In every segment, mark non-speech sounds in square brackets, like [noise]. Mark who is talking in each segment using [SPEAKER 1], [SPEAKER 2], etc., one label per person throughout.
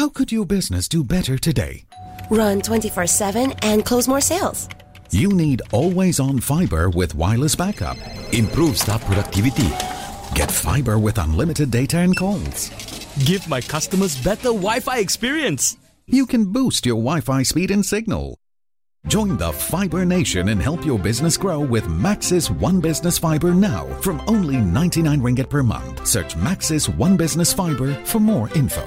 [SPEAKER 1] How could your business do better today?
[SPEAKER 2] Run 24 7 and close more sales.
[SPEAKER 1] You need always on fiber with wireless backup.
[SPEAKER 3] Improve staff productivity.
[SPEAKER 1] Get fiber with unlimited data and calls.
[SPEAKER 4] Give my customers better Wi Fi experience.
[SPEAKER 1] You can boost your Wi Fi speed and signal. Join the Fiber Nation and help your business grow with Maxis One Business Fiber now from only 99 ringgit per month. Search Maxis One Business Fiber for more info.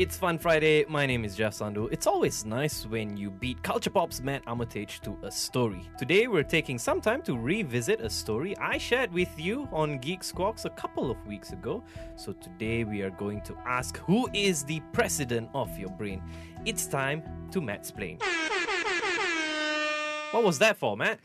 [SPEAKER 5] It's Fun Friday. My name is Jeff Sandhu. It's always nice when you beat Kulturpop's Matt Armitage to a story. Today, we're taking some time to revisit a story I shared with you on Geek Squawks a couple of weeks ago. So today, we are going to ask who is the president of your brain. It's time to Mattsplain. What was that for, Matt?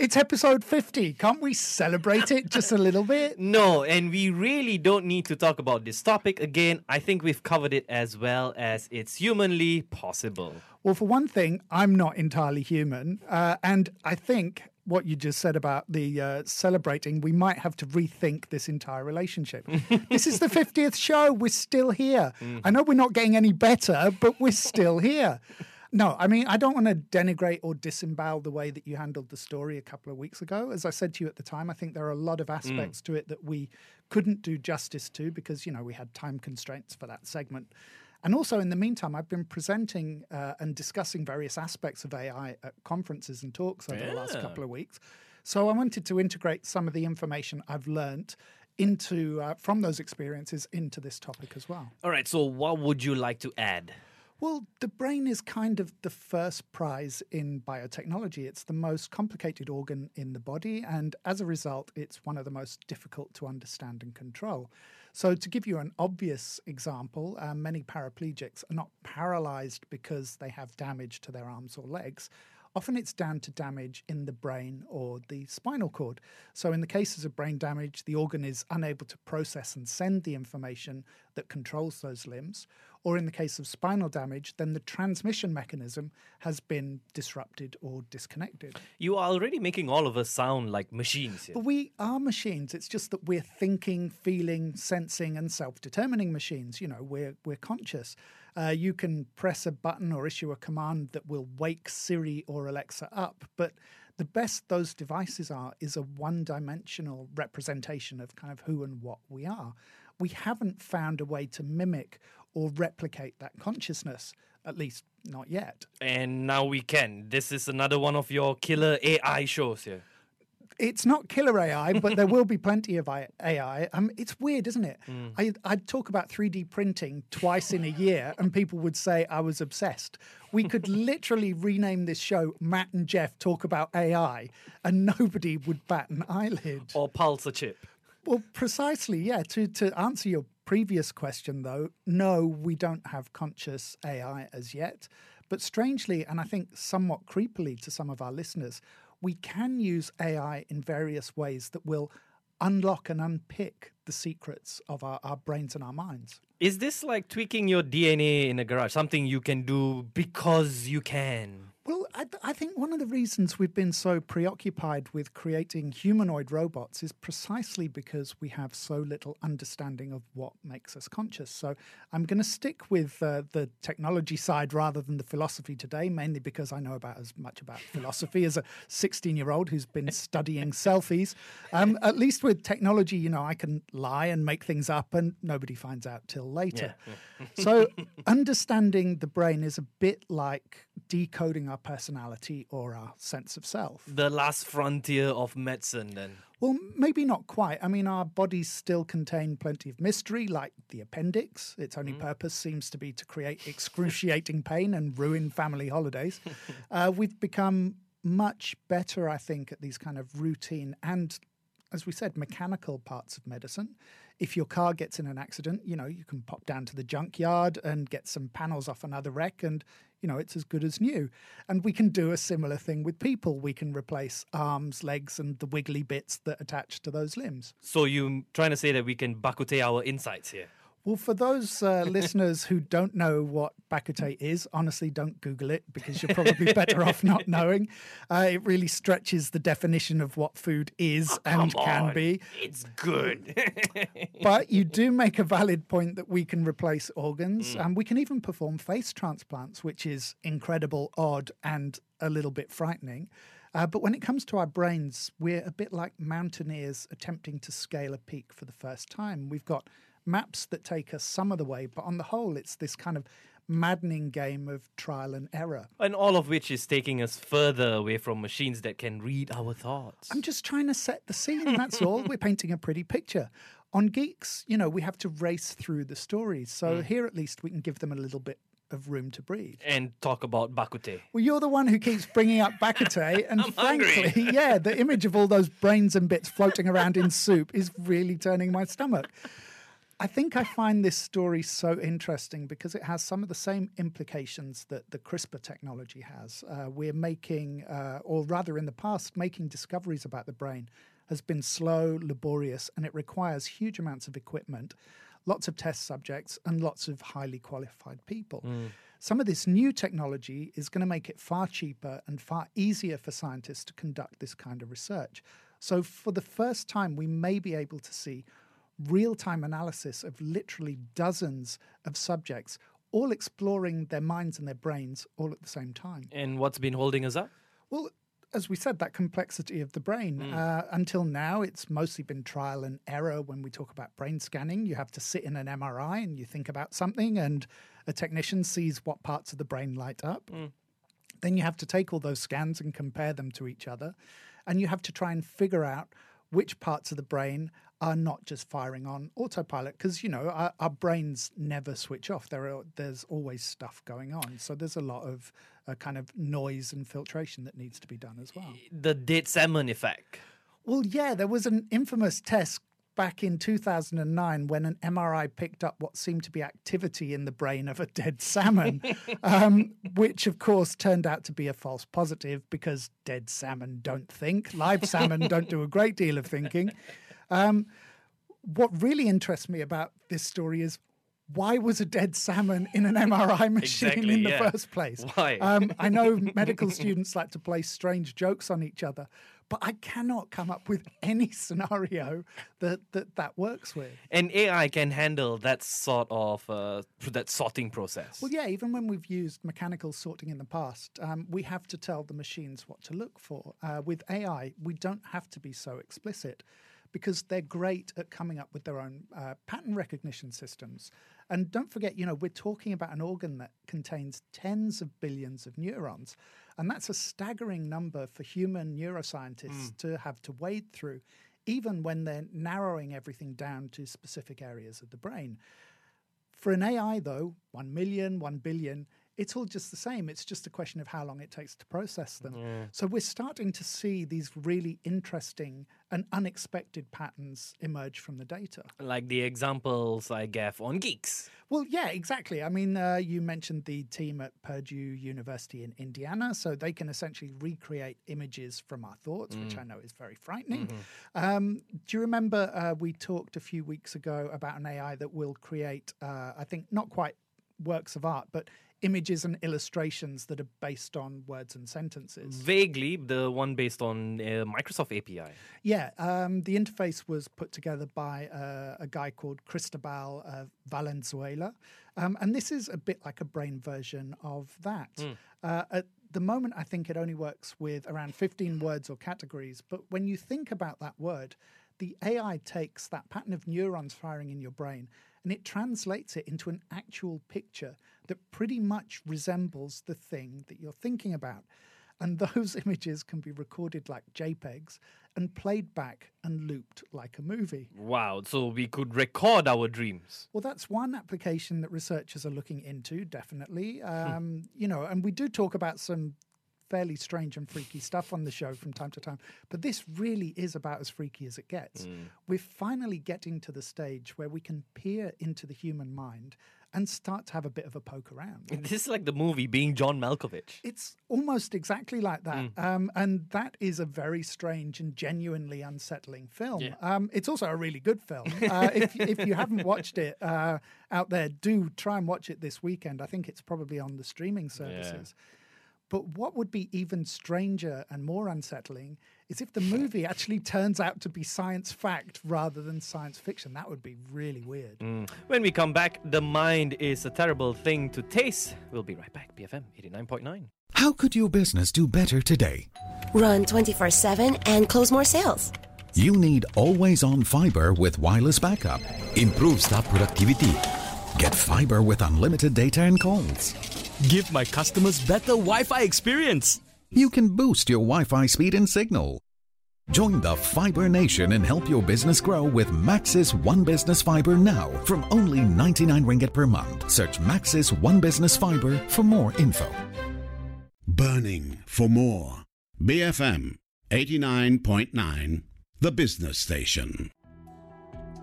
[SPEAKER 6] It's episode 50. Can't we celebrate it just a little bit? [laughs]
[SPEAKER 5] No, and we really don't need to talk about this topic again. I think we've covered it as well as it's humanly possible.
[SPEAKER 6] Well, for one thing, I'm not entirely human. Uh, and I think what you just said about the uh, celebrating, we might have to rethink this entire relationship. [laughs] this is the 50th show. We're still here.
[SPEAKER 5] Mm.
[SPEAKER 6] I know we're not getting any better, but we're still here. No, I mean, I don't want to denigrate or disembowel the way that you handled the story a couple of weeks ago. As I said to you at the time, I think there are a lot of aspects to it that we couldn't do justice to because, you know, we had time constraints for that segment. And also, in the meantime, I've been presenting uh, and discussing various aspects of AI at conferences and talks over the last couple of weeks. So I wanted to integrate some of the information I've learnt into uh, from those experiences into this topic as well.
[SPEAKER 5] All right, so what would you like to add?
[SPEAKER 6] Well, the brain is kind of the first prize in biotechnology. It's the most complicated organ in the body, and as a result, it's one of the most difficult to understand and control. So, to give you an obvious example, uh, many paraplegics are not paralyzed because they have damage to their arms or legs. Often it's down to damage in the brain or the spinal cord. So, in the cases of brain damage, the organ is unable to process and send the information that controls those limbs. Or in the case of spinal damage, then the transmission mechanism has been disrupted or disconnected.
[SPEAKER 5] You are already making all of us sound like machines here.
[SPEAKER 6] But we are machines. It's just that we're thinking, feeling, sensing, and self-determining machines. You know, we're we're conscious. Uh, you can press a button or issue a command that will wake Siri or Alexa up, but the best those devices are is a one-dimensional representation of kind of who and what we are. We haven't found a way to mimic or replicate that consciousness, at least not yet.
[SPEAKER 5] And now we can. This is another one of your killer AI shows here.
[SPEAKER 6] it's not killer AI, but there [laughs] will be plenty of AI. Um, it's weird, isn't it? I, I'd talk about 3D printing twice in a [laughs] year, and people would say I was obsessed. We could [laughs] literally rename this show Matt and Jeff Talk About AI, and nobody would bat an eyelid.
[SPEAKER 5] Or Pulsar chip.
[SPEAKER 6] Well, precisely, yeah. To to answer your previous question, though, no, we don't have conscious AI as yet. But strangely, and I think somewhat creepily to some of our listeners, we can use AI in various ways that will unlock and unpick the secrets of our, our brains and our minds.
[SPEAKER 5] Is this like tweaking your DNA in a garage? Something you can do because you can?
[SPEAKER 6] I, I think one of the reasons we've been so preoccupied with creating humanoid robots is precisely because we have so little understanding of what makes us conscious. So I'm going to stick with uh, the technology side rather than the philosophy today, mainly because I know about as much about philosophy as a 16 year old who's been [laughs] studying selfies. Um, at least with technology, you know, I can lie and make things up and nobody finds out till later. so [laughs] understanding the brain is a bit like decoding our personality or our sense of self.
[SPEAKER 5] The last frontier of medicine, then.
[SPEAKER 6] Well, maybe not quite. I mean, our bodies still contain plenty of mystery, like the appendix. Its only purpose seems to be to create excruciating pain and ruin family holidays. [laughs] uh, we've become much better, I think, at these kind of routine and, as we said, mechanical parts of medicine. If your car gets in an accident, you know, you can pop down to the junkyard and get some panels off another wreck and you know, it's as good as new. And we can do a similar thing with people. We can replace arms, legs, and the wiggly bits that attach to those limbs.
[SPEAKER 5] So you're trying to say that we can bak kut teh our insights here?
[SPEAKER 6] Well, for those uh, listeners who don't know what Bak Kut Teh is, honestly, don't Google it because you're probably better off not [laughs] knowing. Uh, it really stretches the definition of what food is and can
[SPEAKER 5] on,
[SPEAKER 6] be.
[SPEAKER 5] It's good. [laughs]
[SPEAKER 6] But you do make a valid point that we can replace organs and we can even perform face transplants, which is incredible, odd, and a little bit frightening. Uh, but when it comes to our brains, we're a bit like mountaineers attempting to scale a peak for the first time. We've got maps that take us some of the way, but on the whole, it's this kind of maddening game of trial and error.
[SPEAKER 5] and all of which is taking us further away from machines that can read our thoughts.
[SPEAKER 6] I'm just trying to set the scene, that's all. We're painting a pretty picture. On Geeks, you know, we have to race through the stories. So mm. here at least we can give them a little bit of room to breathe.
[SPEAKER 5] and talk about Bak Kut Teh.
[SPEAKER 6] Well, you're the one who keeps bringing up Bak Kut
[SPEAKER 5] Teh, [laughs] and
[SPEAKER 6] frankly, yeah, the image of all those brains and bits floating around in soup is really turning my stomach. I think I find this story so interesting because it has some of the same implications that the CRISPR technology has. Uh, we're making, uh, or rather in the past, making discoveries about the brain has been slow, laborious, and it requires huge amounts of equipment, lots of test subjects, and lots of highly qualified people. Some of this new technology is going to make it far cheaper and far easier for scientists to conduct this kind of research. So, for the first time, we may be able to see real time analysis of literally dozens of subjects, all exploring their minds and their brains all at the same time.
[SPEAKER 5] And what's been holding us up?
[SPEAKER 6] Well, as we said, that complexity of the brain. Uh, until now, it's mostly been trial and error when we talk about brain scanning. You have to sit in an MRI and you think about something, and a technician sees what parts of the brain light up. Then you have to take all those scans and compare them to each other. And you have to try and figure out which parts of the brain are not just firing on autopilot because you know our, our brains never switch off. There are there's always stuff going on. So there's a lot of uh, kind of noise and filtration that needs to be done as well.
[SPEAKER 5] The dead salmon effect.
[SPEAKER 6] well yeah there was an infamous test back in 2009 when an mri picked up what seemed to be activity in the brain of a dead salmon [laughs] um, which of course turned out to be a false positive because dead salmon don't think live salmon don't do a great deal of thinking um, what really interests me about this story is why was a dead salmon in an MRI [laughs] machine
[SPEAKER 5] Exactly,
[SPEAKER 6] in the
[SPEAKER 5] yeah.
[SPEAKER 6] first place?
[SPEAKER 5] Why?
[SPEAKER 6] Um, I know [laughs] medical students like to play strange jokes on each other, but I cannot come up with any [laughs] scenario that that, that works with.
[SPEAKER 5] And AI can handle that sort of uh, that sorting process.
[SPEAKER 6] Well, yeah, even when we've used mechanical sorting in the past, um, we have to tell the machines what to look for. Uh, with AI, we don't have to be so explicit because they're great at coming up with their own uh, pattern recognition systems. And don't forget, you know, we're talking about an organ that contains tens of billions of neurons. And that's a staggering number for human neuroscientists to have to wade through, even when they're narrowing everything down to specific areas of the brain. For an AI, though, 1 million, 1 billion, it's all just the same. It's just a question of how long it takes to process them. So we're starting to see these really interesting and unexpected patterns emerge from the data.
[SPEAKER 5] like the examples I gave on geeks.
[SPEAKER 6] Well, yeah, exactly. I mean, uh, you mentioned the team at Purdue University in Indiana, so they can essentially recreate images from our thoughts, which I know is very frightening. Um, do you remember uh, we talked a few weeks ago about an AI that will create, uh, I think, not quite works of art, but images and illustrations that are based on words and sentences?
[SPEAKER 5] Vaguely, the one based on uh, Microsoft API.
[SPEAKER 6] Yeah, um, the interface was put together by uh, a guy called Cristobal uh, Valenzuela. Um, and this is a bit like a brain version of that. Uh, at the moment, I think it only works with around 15 words or categories. But when you think about that word, the AI takes that pattern of neurons firing in your brain and it translates it into an actual picture that pretty much resembles the thing that you're thinking about. And those [laughs] images can be recorded like JPEGs and played back and looped like a movie.
[SPEAKER 5] Wow, so we could record our dreams.
[SPEAKER 6] Well, that's one application that researchers are looking into, definitely. Um, you know, and we do talk about some fairly strange and freaky stuff on the show from time to time, but this really is about as freaky as it gets. We're finally getting to the stage where we can peer into the human mind and start to have a bit of a poke around. [laughs]
[SPEAKER 5] This is like the movie being John Malkovich.
[SPEAKER 6] It's almost exactly like that. Um, and that is a very strange and genuinely unsettling film. Um, it's also a really good film. Uh, if, if you haven't watched it uh, out there, do try and watch it this weekend. I think it's probably on the streaming services. But what would be even stranger and more unsettling is if the movie actually turns out to be science fact rather than science fiction. That would be really weird. Mm.
[SPEAKER 5] When we come back, the mind is a terrible thing to taste. We'll be right back. BFM 89.9.
[SPEAKER 1] How could your business do better today?
[SPEAKER 2] Run 24 7 and close more sales.
[SPEAKER 1] You need always on fiber with wireless backup.
[SPEAKER 3] Improve staff productivity.
[SPEAKER 1] Get fiber with unlimited data and calls.
[SPEAKER 4] Give my customers better Wi Fi experience.
[SPEAKER 1] You can boost your Wi Fi speed and signal. Join the Fiber Nation and help your business grow with Maxis One Business Fiber now from only 99 ringgit per month. Search Maxis One Business Fiber for more info.
[SPEAKER 7] Burning for more. BFM 89.9, the business station.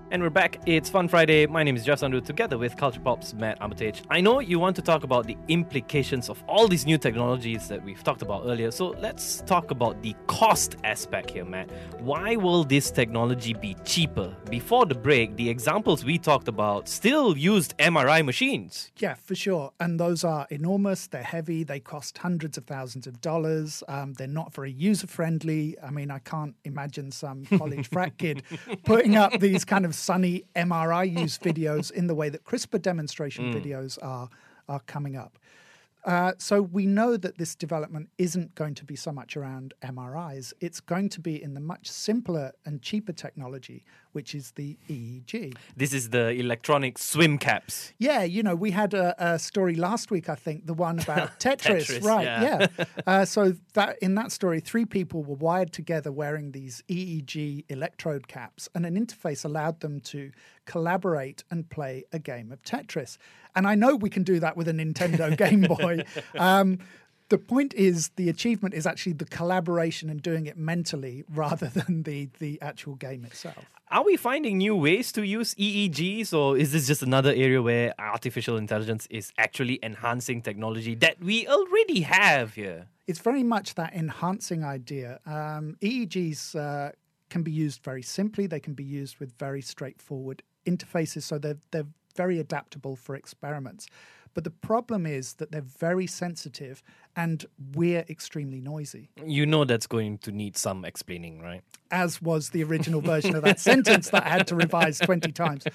[SPEAKER 5] And we're back. It's Fun Friday. My name is Jeff Sandhu together with Kulturpop's Matt Armitage. I know you want to talk about the implications of all these new technologies that we've talked about earlier. So let's talk about the cost aspect here, Matt. Why will this technology be cheaper? Before the break, the examples we talked about still used MRI machines.
[SPEAKER 6] Yeah, for sure. And those are enormous. They're heavy. They cost hundreds of thousands of dollars. Um, they're not very user friendly. I mean, I can't imagine some college frat kid [laughs] putting up these kind of sunny MRI [laughs] use videos in the way that CRISPR demonstration videos are are coming up. Uh, so we know that this development isn't going to be so much around MRIs. It's going to be in the much simpler and cheaper technology, which is the EEG.
[SPEAKER 5] This is the electronic swim caps.
[SPEAKER 6] Yeah, you know, we had a, a story last week, I think, the one about [laughs] Tetris,
[SPEAKER 5] Tetris,
[SPEAKER 6] right?
[SPEAKER 5] yeah.
[SPEAKER 6] Yeah. [laughs] Uh, so that in that story, three people were wired together wearing these EEG electrode caps, and an interface allowed them to collaborate and play a game of Tetris. And I know we can do that with a Nintendo Game Boy. [laughs] Um, the point is, the achievement is actually the collaboration and doing it mentally [laughs] rather than the the actual game itself.
[SPEAKER 5] Are we finding new ways to use EEGs, or is this just another area where artificial intelligence is actually enhancing technology that we already have here?
[SPEAKER 6] It's very much that enhancing idea. Um, EEGs uh, can be used very simply. They can be used with very straightforward interfaces, so they're they're very adaptable for experiments. But the problem is that they're very sensitive, and we're extremely noisy.
[SPEAKER 5] You know that's going to need some explaining, right?
[SPEAKER 6] as was the original version of that [laughs] sentence that I had to revise 20 times.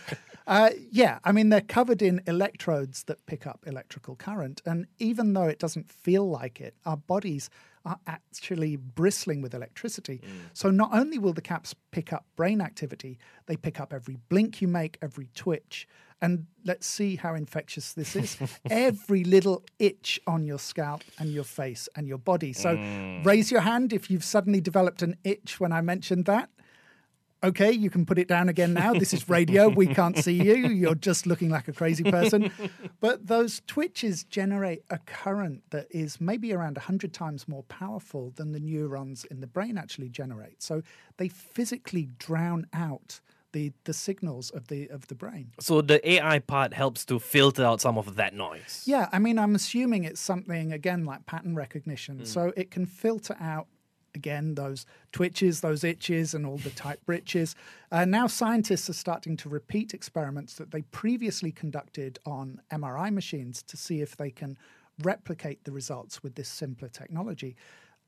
[SPEAKER 6] Uh, yeah, I mean, they're covered in electrodes that pick up electrical current. And even though it doesn't feel like it, our bodies are actually bristling with electricity. Mm. So not only will the caps pick up brain activity, they pick up every blink you make, every twitch. And let's see how infectious this is. [laughs] every little itch on your scalp and your face and your body. So mm. raise your hand if you've suddenly developed an itch when I mentioned that. Okay, you can put it down again now. This is radio. We can't see you. You're just looking like a crazy person. But those twitches generate a current that is maybe around 100 times more powerful than the neurons in the brain actually generate. So they physically drown out the, the signals of the of the brain.
[SPEAKER 5] So the AI part helps to filter out some of that noise.
[SPEAKER 6] Yeah, I mean, I'm assuming it's something again like pattern recognition, mm. so it can filter out again those twitches, those itches, and all the tight britches. Uh, now, scientists are starting to repeat experiments that they previously conducted on MRI machines to see if they can replicate the results with this simpler technology.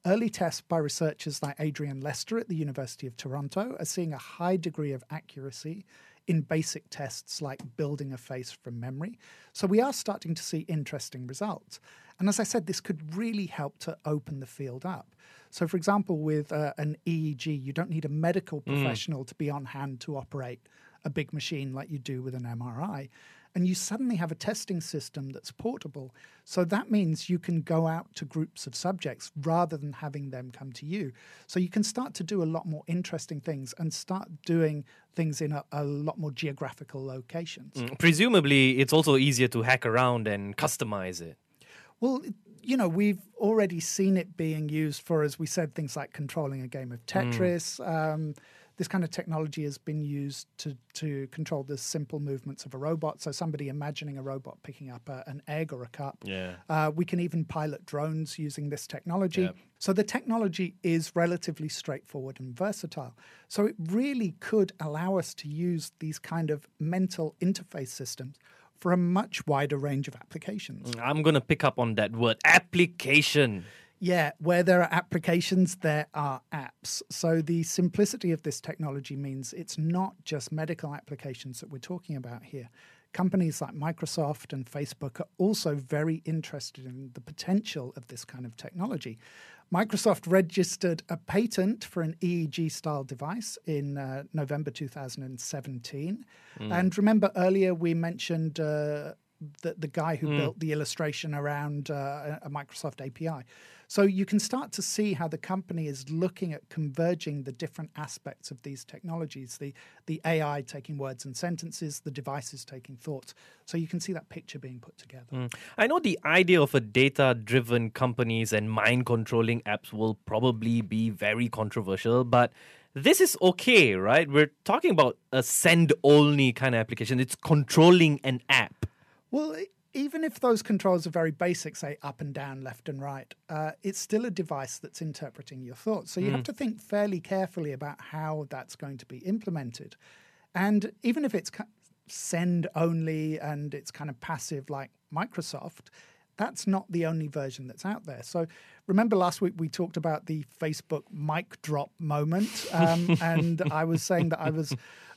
[SPEAKER 6] Early tests by researchers like Adrian Nestor at the University of Toronto are seeing a high degree of accuracy in basic tests like building a face from memory. So we are starting to see interesting results. And as I said, this could really help to open the field up. So, for example, with uh, an EEG, you don't need a medical professional to be on hand to operate a big machine like you do with an MRI. And you suddenly have a testing system that's portable. So that means you can go out to groups of subjects rather than having them come to you. So you can start to do a lot more interesting things and start doing things in a, a lot more geographical locations.
[SPEAKER 5] Mm, Presumably, it's also easier to hack around and customize it.
[SPEAKER 6] Well, you know, we've already seen it being used for, as we said, things like controlling a game of Tetris. Um, This kind of technology has been used to, to control the simple movements of a robot. So, somebody imagining a robot picking up a, an egg or a cup.
[SPEAKER 5] Yeah.
[SPEAKER 6] Uh, we can even pilot drones using this technology.
[SPEAKER 5] Yep.
[SPEAKER 6] So, the technology is relatively straightforward and versatile. So, it really could allow us to use these kind of mental interface systems for a much wider range of applications.
[SPEAKER 5] Mm, I'm going to pick up on that word application.
[SPEAKER 6] Yeah, where there are applications, there are apps. So the simplicity of this technology means it's not just medical applications that we're talking about here. Companies like Microsoft and Facebook are also very interested in the potential of this kind of technology. Microsoft registered a patent for an EEG style device in uh, November 2017. And remember earlier we mentioned uh, the, the guy who built the illustration around uh, a Microsoft API. So you can start to see how the company is looking at converging the different aspects of these technologies the, the AI taking words and sentences, the devices taking thoughts. So you can see that picture being put together. Mm.
[SPEAKER 5] I know the idea of a data driven companies and mind controlling apps will probably be very controversial, but this is okay, right? We're talking about a send only kind of application. It's controlling an app.
[SPEAKER 6] Well, even if those controls are very basic, say up and down, left and right, uh, it's still a device that's interpreting your thoughts. So you have to think fairly carefully about how that's going to be implemented. And even if it's send only and it's kind of passive like Microsoft, that's not the only version that's out there. So remember last week we talked about the Facebook mic drop moment, um, [laughs] and I was saying that I was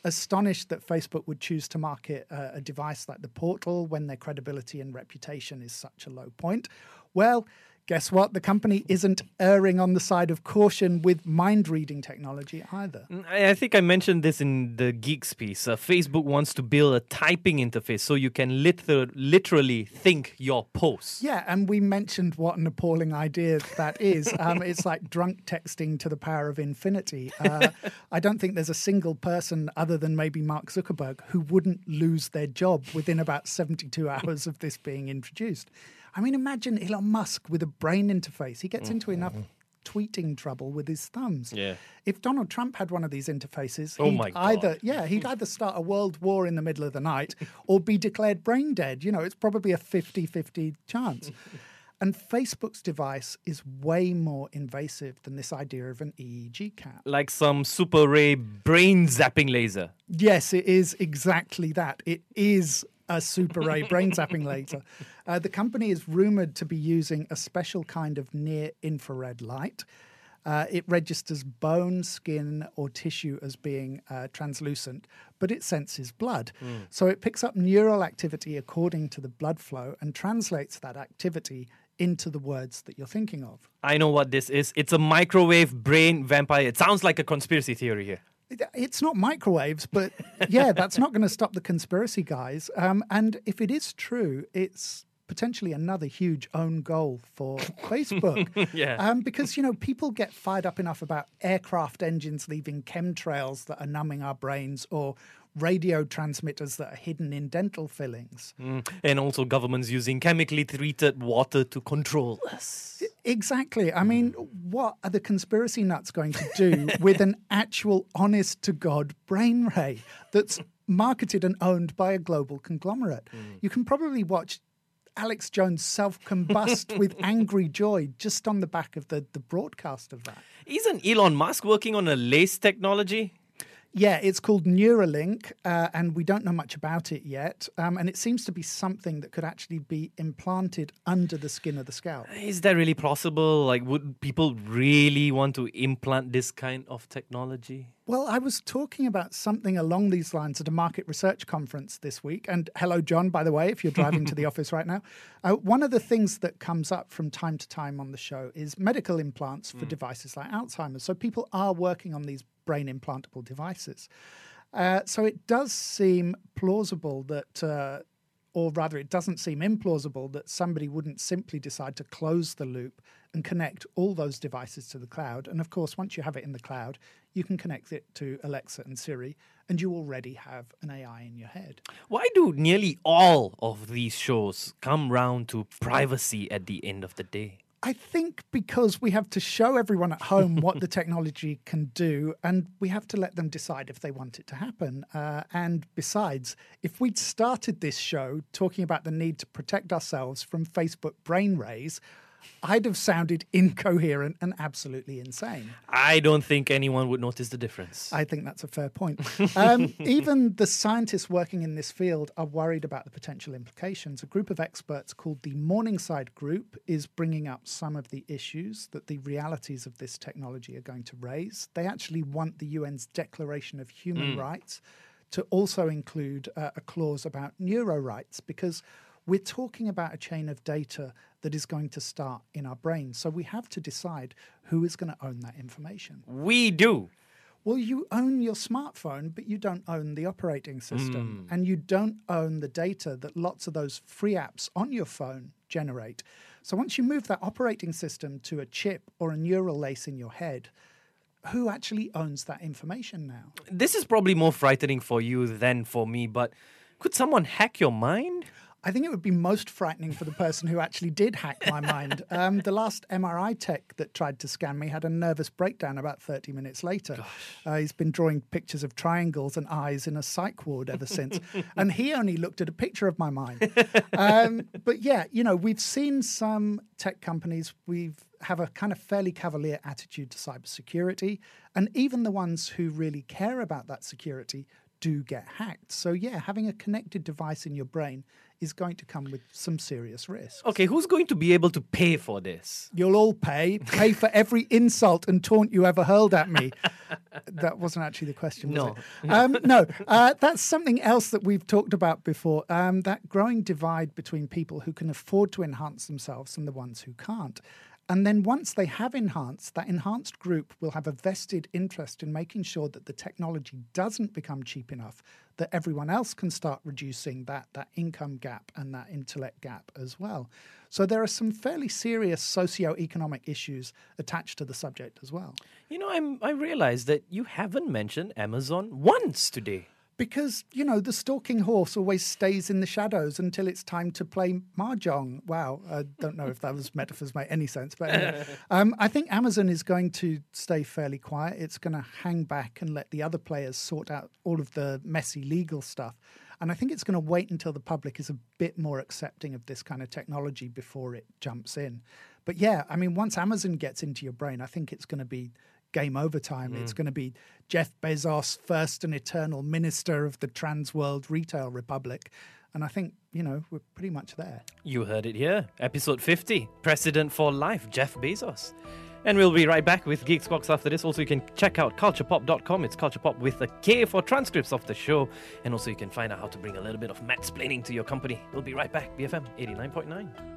[SPEAKER 6] astonished that Facebook would choose to market a device like the Portal when their credibility and reputation is such a low point. Well, guess what? The company isn't erring on the side of caution with mind reading technology either.
[SPEAKER 5] I I think I mentioned this in the Geeks piece. Uh, Facebook wants to build a typing interface so you can liter- literally think your posts.
[SPEAKER 6] Yeah, and we mentioned what an appalling idea that is. [laughs] Um, it's like drunk texting to the power of infinity. Uh, I don't think there's a single person other than maybe Mark Zuckerberg who wouldn't lose their job within about 72 hours of this being introduced. I mean, imagine Elon Musk with a brain interface. He gets into enough mm-hmm. tweeting trouble with his thumbs.
[SPEAKER 5] Yeah.
[SPEAKER 6] If Donald Trump had one of these interfaces,
[SPEAKER 5] Oh
[SPEAKER 6] he'd either yeah, he'd [laughs] either start a world war in the middle of the night or be declared brain dead. You know, it's probably a 50-50 chance. And Facebook's device is way more invasive than this idea of an EEG cap.
[SPEAKER 5] Like some super ray brain zapping laser.
[SPEAKER 6] Yes, it is exactly that. It is a super ray [laughs] brain zapping laser. Uh, the company is rumored to be using a special kind of near infrared light. Uh, it registers bone, skin, or tissue as being uh, translucent, but it senses blood. So it picks up neural activity according to the blood flow and translates that activity into the words that you're thinking of.
[SPEAKER 5] I know what this is. It's a microwave brain vampire. It sounds like a conspiracy theory here.
[SPEAKER 6] It's not microwaves, but [laughs] yeah, that's not going to stop the conspiracy guys. Um, and if it is true, it's potentially another huge own goal for [laughs] Facebook.
[SPEAKER 5] Yeah.
[SPEAKER 6] Um, because, you know, people get fired up enough about aircraft engines leaving chemtrails that are numbing our brains or radio transmitters that are hidden in dental fillings.
[SPEAKER 5] Mm. And also governments using chemically treated water to control us.
[SPEAKER 6] Exactly. I mean, what are the conspiracy nuts going to do [laughs] with an actual honest to God brain ray that's marketed and owned by a global conglomerate? You can probably watch Alex Jones self combust with [laughs] angry joy just on the back of the, the broadcast of that.
[SPEAKER 5] Isn't Elon Musk working on a lace technology?
[SPEAKER 6] Yeah, it's called Neuralink, uh, and we don't know much about it yet. Um, and it seems to be something that could actually be implanted under the skin of the scalp.
[SPEAKER 5] Is that really possible? Like, would people really want to implant this kind of technology?
[SPEAKER 6] Well, I was talking about something along these lines at a market research conference this week. And hello, John, by the way, if you're driving to the [laughs] office right now. Uh, one of the things that comes up from time to time on the show is medical implants for devices like Alzheimer's. So people are working on these brain implantable devices. Uh, so it does seem plausible that. Uh, or rather, it doesn't seem implausible that somebody wouldn't simply decide to close the loop and connect all those devices to the cloud. And of course, once you have it in the cloud, you can connect it to Alexa and Siri, and you already have an AI in your head.
[SPEAKER 5] Why do nearly all of these shows come round to privacy at the end of the day?
[SPEAKER 6] I think because we have to show everyone at home what the [laughs] technology can do, and we have to let them decide if they want it to happen. Uh, and besides, if we'd started this show talking about the need to protect ourselves from Facebook brain rays, I'd have sounded incoherent and absolutely insane.
[SPEAKER 5] I don't think anyone would notice the difference.
[SPEAKER 6] I think that's a fair point. Um, [laughs] even the scientists working in this field are worried about the potential implications. A group of experts called the Morningside Group is bringing up some of the issues that the realities of this technology are going to raise. They actually want the UN's Declaration of Human Rights to also include uh, a clause about neuro rights because we're talking about a chain of data that is going to start in our brains. So we have to decide who is going to own that information.
[SPEAKER 5] we do.
[SPEAKER 6] Well, you own your smartphone, but you don't own the operating system. Hmm. And you don't own the data that lots of those free apps on your phone generate. So once you move that operating system to a chip or a neural lace in your head, who actually owns that information now?
[SPEAKER 5] This is probably more frightening for you than for me, but could someone hack your mind?
[SPEAKER 6] I think it would be most frightening for the person who actually did hack my mind. [laughs] Um, the last MRI tech that tried to scan me had a nervous breakdown about 30 minutes later. Uh, he's been drawing pictures of triangles and eyes in a psych ward ever since. [laughs] and he only looked at a picture of my mind. Um, but yeah, you know, we've seen some tech companies, we've have a kind of fairly cavalier attitude to cybersecurity. And even the ones who really care about that security do get hacked. So, yeah, having a connected device in your brain is going to come with some serious risks.
[SPEAKER 5] Okay, who's going to be able to pay for this?
[SPEAKER 6] You'll all pay, pay for every [laughs] insult and taunt you ever hurled at me. that wasn't actually the question, was
[SPEAKER 5] No.
[SPEAKER 6] it? Um, no, uh, that's something else that we've talked about before. Um, that growing divide between people who can afford to enhance themselves and the ones who can't. And then once they have enhanced, that enhanced group will have a vested interest in making sure that the technology doesn't become cheap enough that everyone else can start reducing that, that income gap and that intellect gap as well. So there are some fairly serious socio-economic issues attached to the subject as well.
[SPEAKER 5] You know, I'm, I realized that you haven't mentioned Amazon once today.
[SPEAKER 6] Because, you know, the stalking horse always stays in the shadows until it's time to play mahjong. Wow. I don't know if those metaphors make any sense. But anyway, [laughs] um, I think Amazon is going to stay fairly quiet. It's going to hang back and let the other players sort out all of the messy legal stuff. And I think it's going to wait until the public is a bit more accepting of this kind of technology before it jumps in. But yeah, I mean, once Amazon gets into your brain, I think it's going to be game over time. It's hmm. going to be Jeff Bezos, first and eternal minister of the trans world retail republic. And I think, you know, we're pretty much there.
[SPEAKER 5] You heard it here. Episode 50 Precedent for Life, Jeff Bezos. And we'll be right back with Geek Squawks after this. Also, you can check out kulturpop.com. It's culturepop with a K for transcripts of the show. And also, you can find out how to bring a little bit of Mattsplaining to your company. We'll be right back. BFM 89.9.